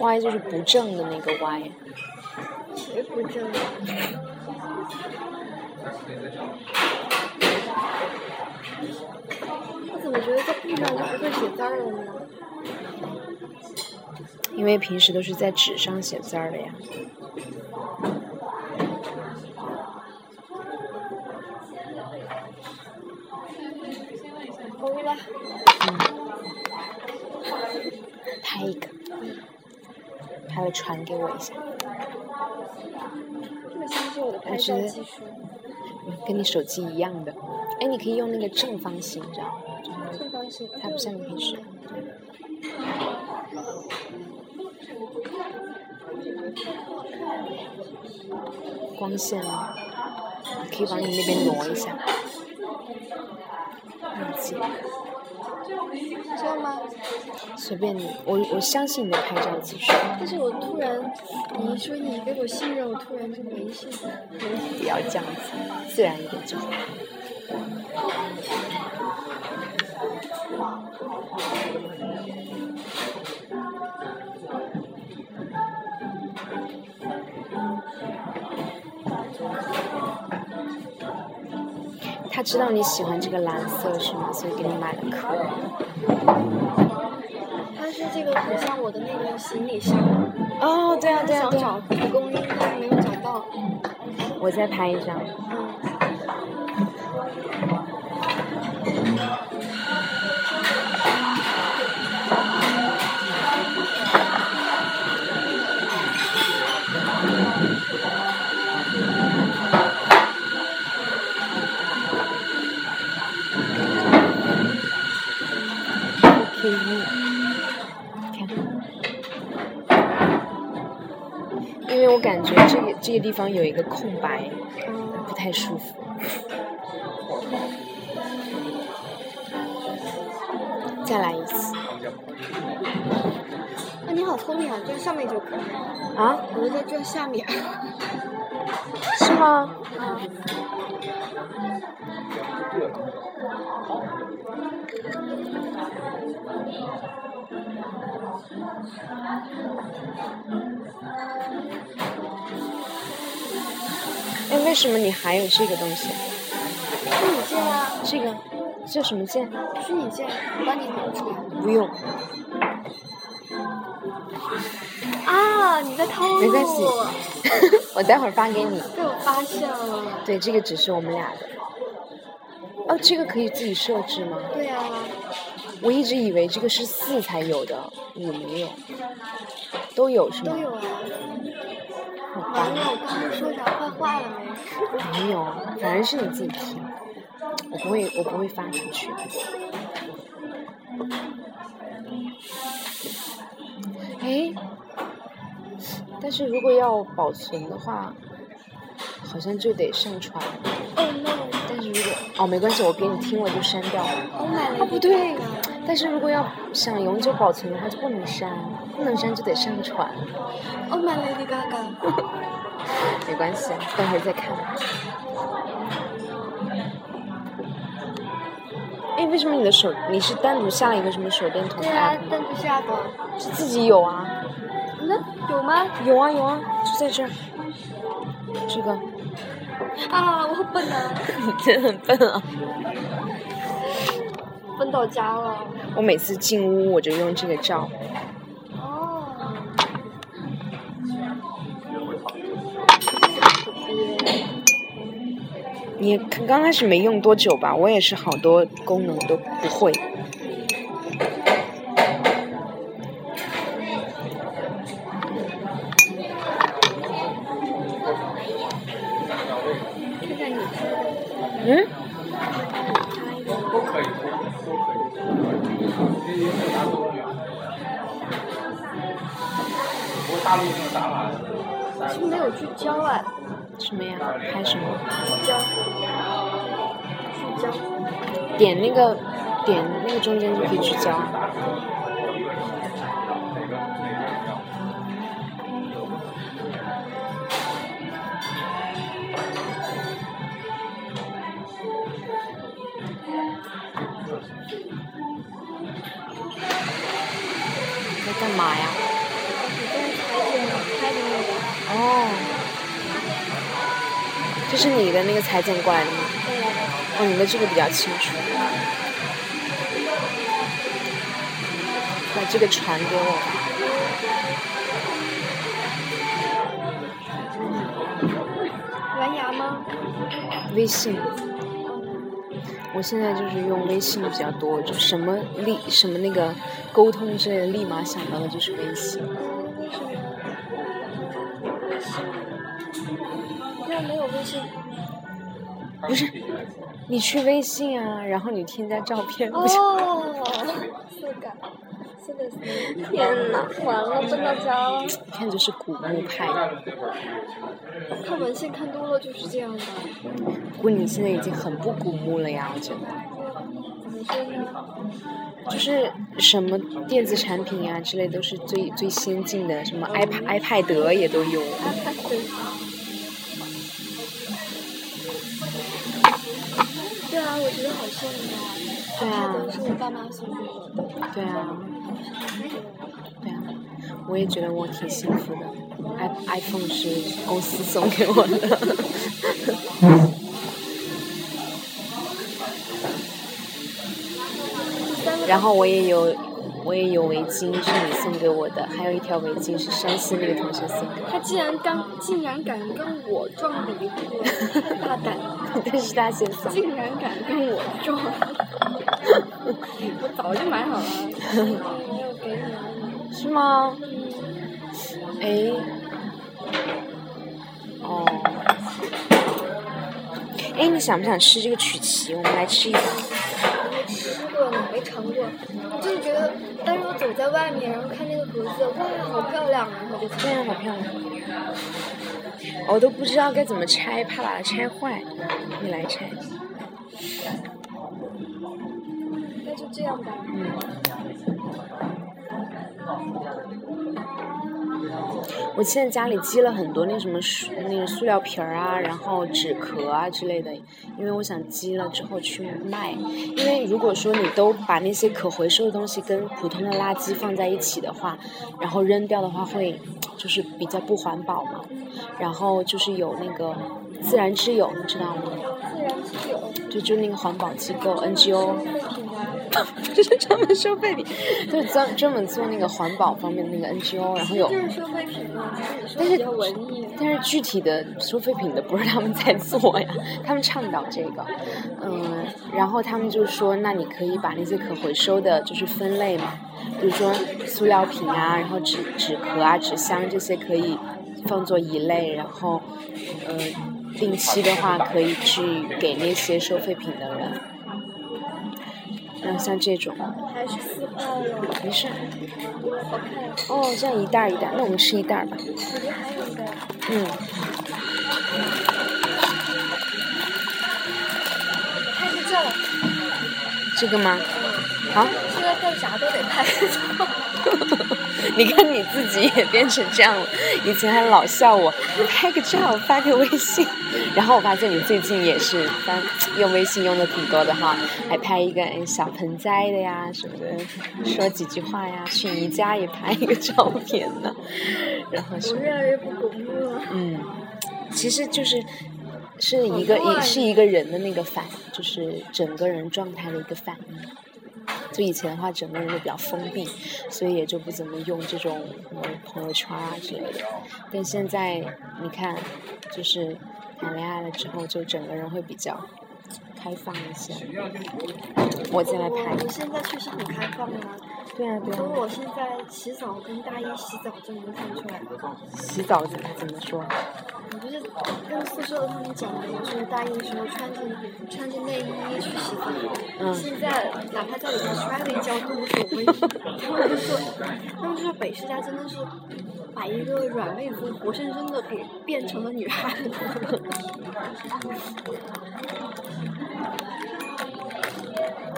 Y 就是不正的那个歪。谁不正？我怎么觉得在地上就不会写字儿了呢？因为平时都是在纸上写字儿的呀。欧了，拍一个，拍了传给我一下，我的拍我觉得照技术。嗯跟你手机一样的。哎，你可以用那个正方形，这样，就是正方形，它不像你平时。光线啊，可以往你那边挪一下。忘随便你，我我相信你的拍照技术。但是我突然，你一说你给我信任，我突然就没信了。不要这样子，自然一点就好。他知道你喜欢这个蓝色是吗？所以给你买了壳。它是这个很像我的那个行李箱，哦，对啊，对啊，想对啊找。蒲公英，但是没有找到。我再拍一张。嗯，可我感觉这个这个地方有一个空白，不太舒服。再来一次啊你好聪明啊，这上面就可以。啊？我就在这下面。是吗？哎，为什么你还有这个东西？虚拟键啊，这个这什么键？虚拟键，我帮你拿出来。不用，啊，你在偷录。没关系 我待会儿发给你。被我发现了。对，这个只是我们俩的。哦，这个可以自己设置吗？对啊、我一直以为这个是四才有的，五没有，都有是吗？都有啊。我刚刚说啥坏话了没？没有，反正是你自己听，我不会，我不会发出去。哎，但是如果要保存的话，好像就得上传。哦 no！但是如果哦没关系，我给你听了就删掉了。我买了一个哦不对这个，但是如果要想永久保存的话，就不能删，不能删就得上传。哦，my Lady Gaga。没关系，等会儿再看。哎，为什么你的手你是单独下了一个什么手电筒对啊？但不下的。是自己有啊？那有吗？有啊有啊，就在这儿。这个，啊，我好笨啊，你真的很笨啊！笨到家了。我每次进屋我就用这个照。哦。你刚刚开始没用多久吧？我也是好多功能都不会。点那个点那个中间就可以聚焦。在干嘛呀？哦，这是你的那个裁剪过来的吗？对哦，你的这个比较清楚。把这个传给我吧。蓝牙吗？微信，我现在就是用微信比较多，就什么立什么那个沟通之类的，立马想到的就是微信。为什么？微信？你这没有微信？不是，你去微信啊，然后你添加照片？哦，是的，是的，是的。天哪，完了，笨到家了。一看就是古墓派。看文献看多了就是这样的。不过你现在已经很不古墓了呀，我觉得。怎么说呢？就是什么电子产品啊之类都是最最先进的，什么 iPad、iPad 也都有。我觉得好羡慕啊！对啊都是我爸妈送给我的。对啊，对啊，我也觉得我挺幸福的。i iPhone 是公司送给我的。然后我也有，我也有围巾是你送给我的，还有一条围巾是山西那个同学送给我他竟然敢，竟然敢跟我撞礼物，大胆 但是他先送。竟然敢跟我撞，我早就买好了，没有给你了。是吗？哎，哦，哎，你想不想吃这个曲奇？我们来吃一把。外面，然后看那个格子，哇，好漂亮啊！然后就非常，好漂亮。我都不知道该怎么拆，怕把它拆坏。你来拆。那就这样吧。我现在家里积了很多那什么塑那个塑料瓶儿啊，然后纸壳啊之类的，因为我想积了之后去卖。因为如果说你都把那些可回收的东西跟普通的垃圾放在一起的话，然后扔掉的话会就是比较不环保嘛。然后就是有那个自然之友，你知道吗？自然之友，就就那个环保机构 NGO，废品啊，这是专门收废品，就是专专门做那个环保方面的那个 NGO，然后有。就是收废品嘛，但是比较文艺。但是具体的收废品的不是他们在做呀，他们倡导这个，嗯，然后他们就说，那你可以把那些可回收的，就是分类嘛，比如说塑料瓶啊，然后纸纸壳啊、纸箱这些可以放作一类，然后，呃，定期的话可以去给那些收废品的人，然后像这种，还是了，没事。哦，这样一袋一袋，那我们吃一袋吧，还有一个，嗯。拍个照。这个吗？好，现在干啥都得拍个照。你看你自己也变成这样了，以前还老笑我拍个照发个微信，然后我发现你最近也是翻用微信用的挺多的哈，还拍一个哎小盆栽的呀什么的，说几句话呀，去宜家也拍一个照片呢，然后是我越来越不古墓了。嗯，其实就是是一个一是一个人的那个反，就是整个人状态的一个反应。就以前的话，整个人都比较封闭，所以也就不怎么用这种什么朋友圈啊之类的。但现在你看，就是谈恋爱了之后，就整个人会比较开放一些。我进来拍你现在确实很开放啊。对啊对啊，从我现在洗澡跟大一洗澡就能看出来。洗澡怎么怎么说？我就是跟宿舍他们讲的，我说大一的时候穿着穿着内衣去洗澡，嗯现在哪怕在里面摔了一跤都无所谓。他们就说，他们就说北师大真的是把一个软妹子活生生的给变成了女汉子。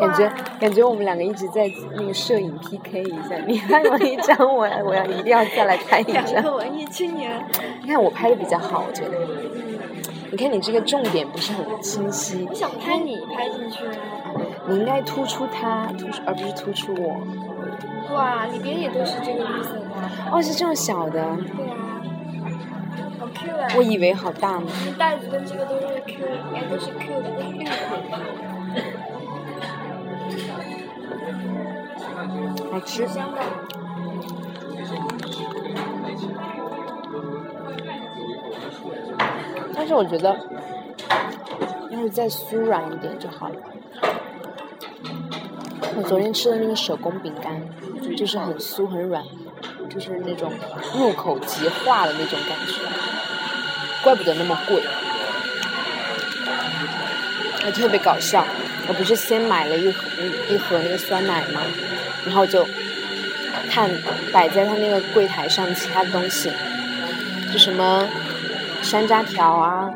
感觉感觉我们两个一直在那个摄影 PK 一下，你拍完一张，我我要一定要再来拍一两个张。文艺青年，你看我拍的比较好，我觉得。你看你这个重点不是很清晰，我想拍你拍进去。你应该突出他，突出而不是突出我。哇，里边也都是这个绿色的。哦，是这种小的，对啊，好 Q 啊！我以为好大呢。这袋子跟这个都是 Q，应该，都是 Q 的，好吃。香的。但是我觉得，要是再酥软一点就好了。我昨天吃的那个手工饼干，就是很酥很软，就是那种入口即化的那种感觉，怪不得那么贵。还特别搞笑，我不是先买了一盒一盒那个酸奶吗？然后就看摆在他那个柜台上其他的东西，就什么山楂条啊，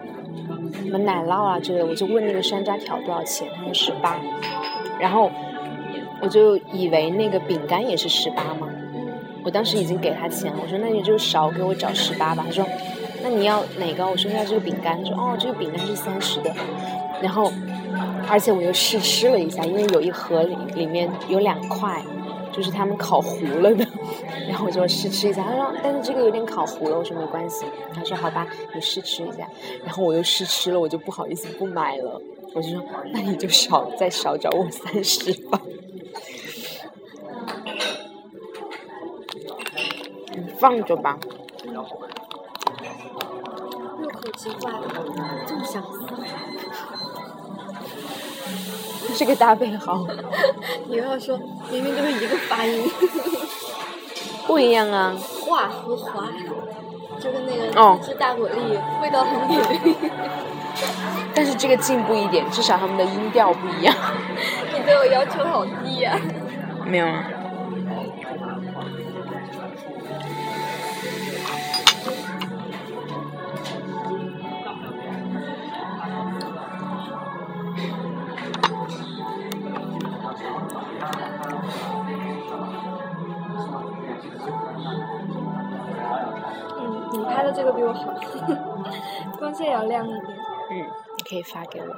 什么奶酪啊之类的，我就问那个山楂条多少钱，他说十八，然后我就以为那个饼干也是十八嘛，我当时已经给他钱，我说那你就少给我找十八吧，他说那你要哪个？我说要这个饼干，他说哦这个饼干是三十的，然后而且我又试吃了一下，因为有一盒里里面有两块。就是他们烤糊了的，然后我就试吃一下。他说：“但是这个有点烤糊了。”我说：“没关系。”他说：“好吧，你试吃一下。”然后我又试吃了，我就不好意思不买了。我就说：“那你就少再少找我三十吧。”你放着吧。入口即化，这么想死。这个搭配好。你要说明明都是一个发音，不一样啊。化和华，就跟那个吃大果粒，味道很给力。但是这个进步一点，至少他们的音调不一样。你对我要求好低呀。没有啊。这个比我好，光线要亮一点。嗯，你可以发给我。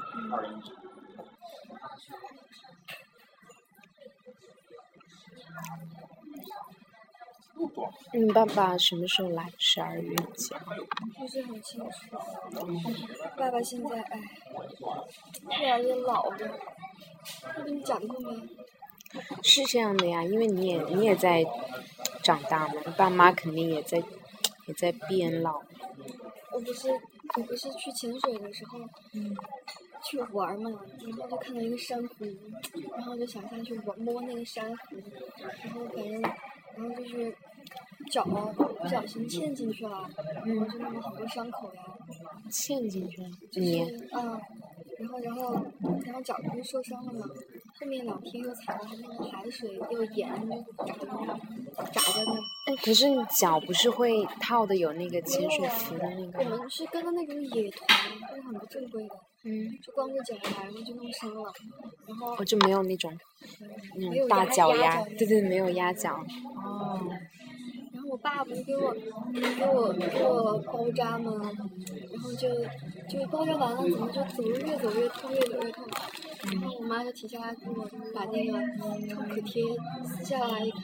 你爸爸什么时候来？十二月几号？不是很清楚。爸爸现在哎，越来越老了。我跟你讲过吗？是这样的呀，因为你也你也在长大嘛，你爸妈肯定也在。也在变老。我不是，我不是去潜水的时候，去玩嘛，然后就看到一个珊瑚，然后就想下去玩摸那个珊瑚，然后反正，然后就是脚不小心嵌进去了，然后就弄了好多伤口呀。嵌进去了？你？啊，然后然后然后脚不是受伤了吗？后面两天又踩了那个海水，又盐就炸的，炸在那。哎，可是你脚不是会套的有那个潜水服的那个？我们是跟着那种野团，就是很不正规的。嗯。就光着脚来，然后就弄伤了，然后。我就没有那种，那种大脚丫，对对，没有压脚。哦。爸不是给我给我给我包扎吗？然后就就包扎完了，怎么就走路越走越痛，越走越痛。然后我妈就停下来给我把那个创可贴撕下来一看，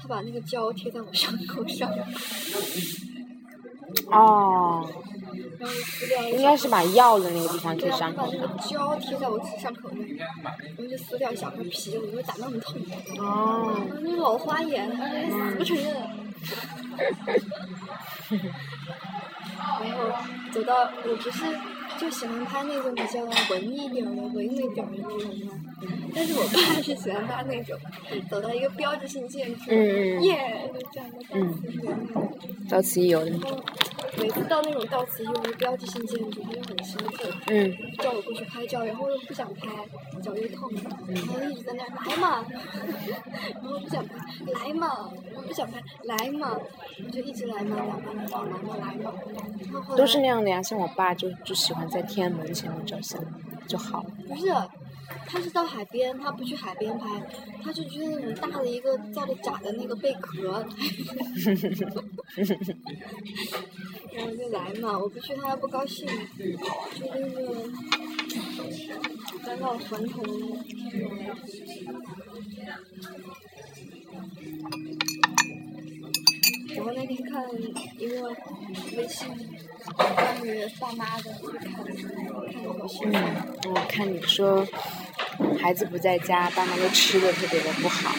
她把那个胶贴在我伤口上。哦。然后撕掉。应该是把药的那个地方贴伤口。把那个胶贴在我伤口上，然后就撕掉小块皮，我说咋那么痛？哦。那老花眼，死不承认。然后走到，我不是就喜欢拍那种比较文艺一点的、唯美点的那种吗？但是我爸是喜欢他那种走到一个标志性建筑，耶，就这样的到此一游的。到此一游的那种。每次到那种到此一游的标志性建筑，他就很兴奋，嗯叫我过去拍照，然后又不想拍，脚又痛，然后一直在那来嘛，然后不想拍，来嘛，我不想拍，来嘛，我就一直来嘛，来嘛，来嘛，来嘛，来嘛。都是那样的呀，像我爸就就喜欢在天安门前面照相，就好了。不是，他是到海边，他不去海边拍，他就去那种大的一个造的假的那个贝壳。然后就来嘛，我不去他还不高兴，就那个返老还童。然后那天看一个微信关于爸妈的，就看看的好心酸。嗯，我看你说孩子不在家，爸妈都吃的特别的不好。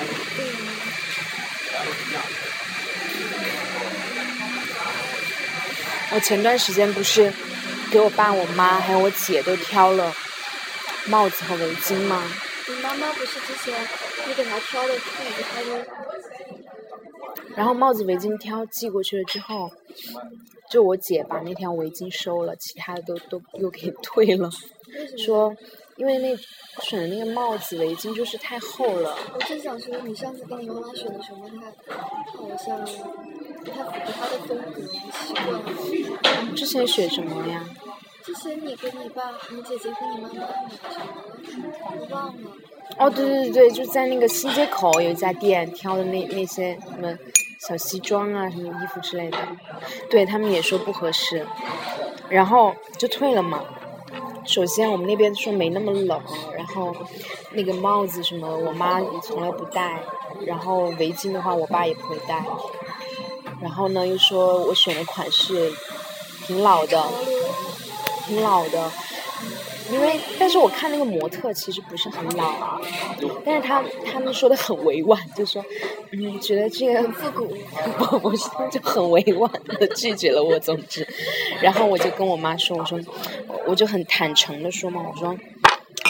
我前段时间不是给我爸、我妈还有我姐都挑了帽子和围巾吗？你妈妈不是之前你给她挑的裤子，她都然后帽子、围巾挑寄过去了之后，就我姐把那条围巾收了，其他的都都又给退了？说因为那选的那个帽子、围巾就是太厚了。我正想说，你上次给你妈妈选的什么，她好像不太符合她的风格习惯。之前选什么呀？之前你跟你爸、你姐姐跟你妈妈买的什么？我忘了。哦，对对对对，就在那个新街口有一家店挑的那那些什么小西装啊、什么衣服之类的，对他们也说不合适，然后就退了嘛。首先我们那边说没那么冷，然后那个帽子什么我妈也从来不戴，然后围巾的话我爸也不会戴，然后呢又说我选的款式挺老的，挺老的，因为但是我看那个模特其实不是很老啊，但是他他们说的很委婉，就说嗯觉得这个复古，不不是就很委婉的拒绝了我，总之，然后我就跟我妈说，我说我就很坦诚的说嘛，我说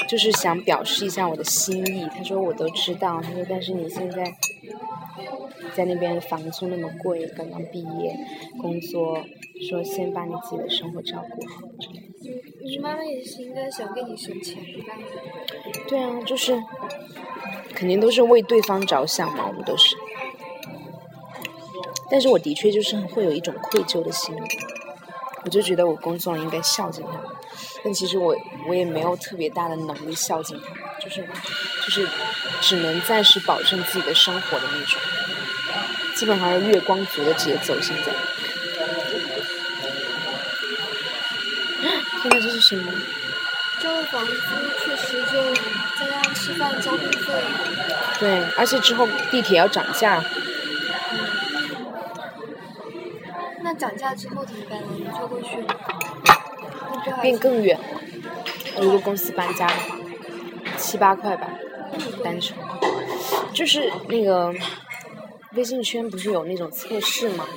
就是想表示一下我的心意，他说我都知道，他说但是你现在。在那边房租那么贵，刚刚毕业，工作，说先把你自己的生活照顾好之类的。你妈妈也是应该想给你省钱吧？对啊，就是肯定都是为对方着想嘛，我们都是。但是我的确就是会有一种愧疚的心理，我就觉得我工作了应该孝敬他们，但其实我我也没有特别大的能力孝敬他们，就是就是只能暂时保证自己的生活的那种，基本上是月光族的节奏现在。天呐，这是什么？交了房租，确实就再加上吃饭交通费，对，而且之后地铁要涨价，那涨价之后怎么办呢？你坐过去，变更远。如果公司搬家的话，七八块吧，单程。就是那个微信圈不是有那种测试吗？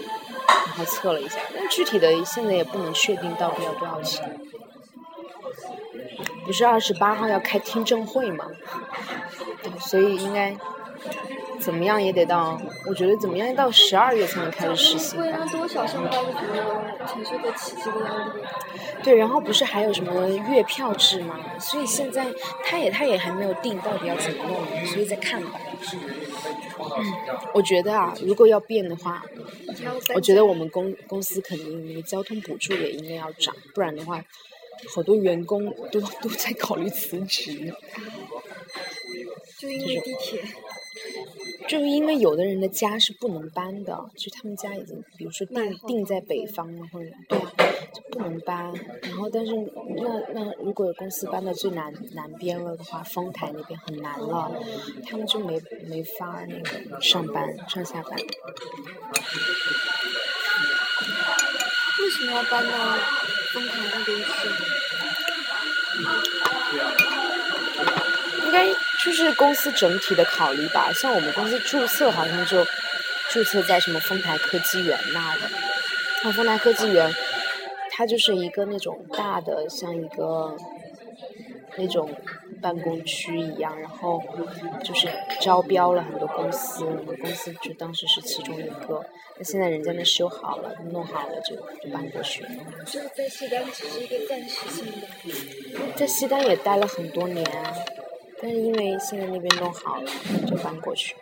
然后测了一下，但具体的现在也不能确定到底要多少钱。不是二十八号要开听证会吗？所以应该怎么样也得到，我觉得怎么样也到十二月才能开始实行。会让多少上班族承受得起这个压力？对，然后不是还有什么月票制吗？所以现在他也他也还没有定到底要怎么弄，所以再看吧。嗯，我觉得啊，如果要变的话，我觉得我们公公司肯定那个交通补助也应该要涨，不然的话，好多员工都都在考虑辞职。就因为地铁，就是因为有的人的家是不能搬的，就他们家已经，比如说定定在北方了，或者对啊，就不能搬。然后，但是那那如果有公司搬到最南南边了的话，丰台那边很难了，他们就没没法那个上班上下班。为什么要搬到丰台那边去？应该就是公司整体的考虑吧。像我们公司注册好像就注册在什么丰台科技园那的。那丰台科技园，它就是一个那种大的，像一个那种办公区一样，然后就是招标了很多公司，我们公司就当时是其中一个。那现在人家那修好了，弄好了就就搬过去了。这个在西单只是一个暂时性的，在西单也待了很多年啊，但是因为现在那边弄好了，就搬过去。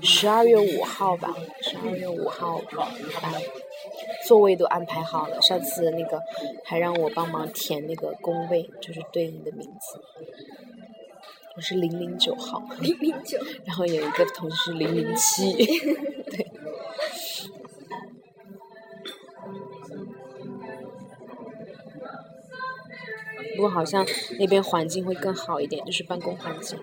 十二月五号吧，十二月五号搬，座位都安排好了。上次那个还让我帮忙填那个工位，就是对应的名字。我是零零九号，零零九，然后有一个同事是零零七，对。不过好像那边环境会更好一点，就是办公环境。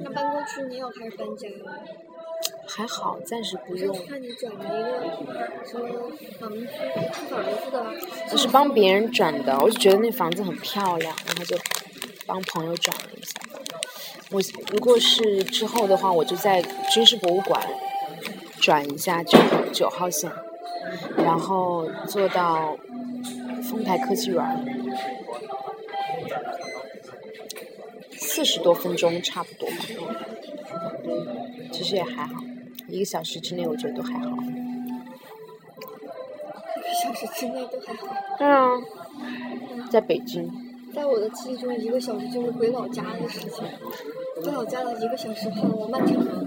那搬过去你有开始搬家了？还好，暂时不用。看你转了一个什么房子，出房子的，我是帮别人转的，我就觉得那房子很漂亮，然后就帮朋友转了一下。我如果是之后的话，我就在军事博物馆转一下九号九号线，然后坐到丰台科技园儿，四十多分钟差不多吧。其实也还好，一个小时之内我觉得都还好。一个小时之内都还好。对啊，在北京。在我的记忆中，一个小时就是回老家的事情。回老家的一个小时好漫长啊！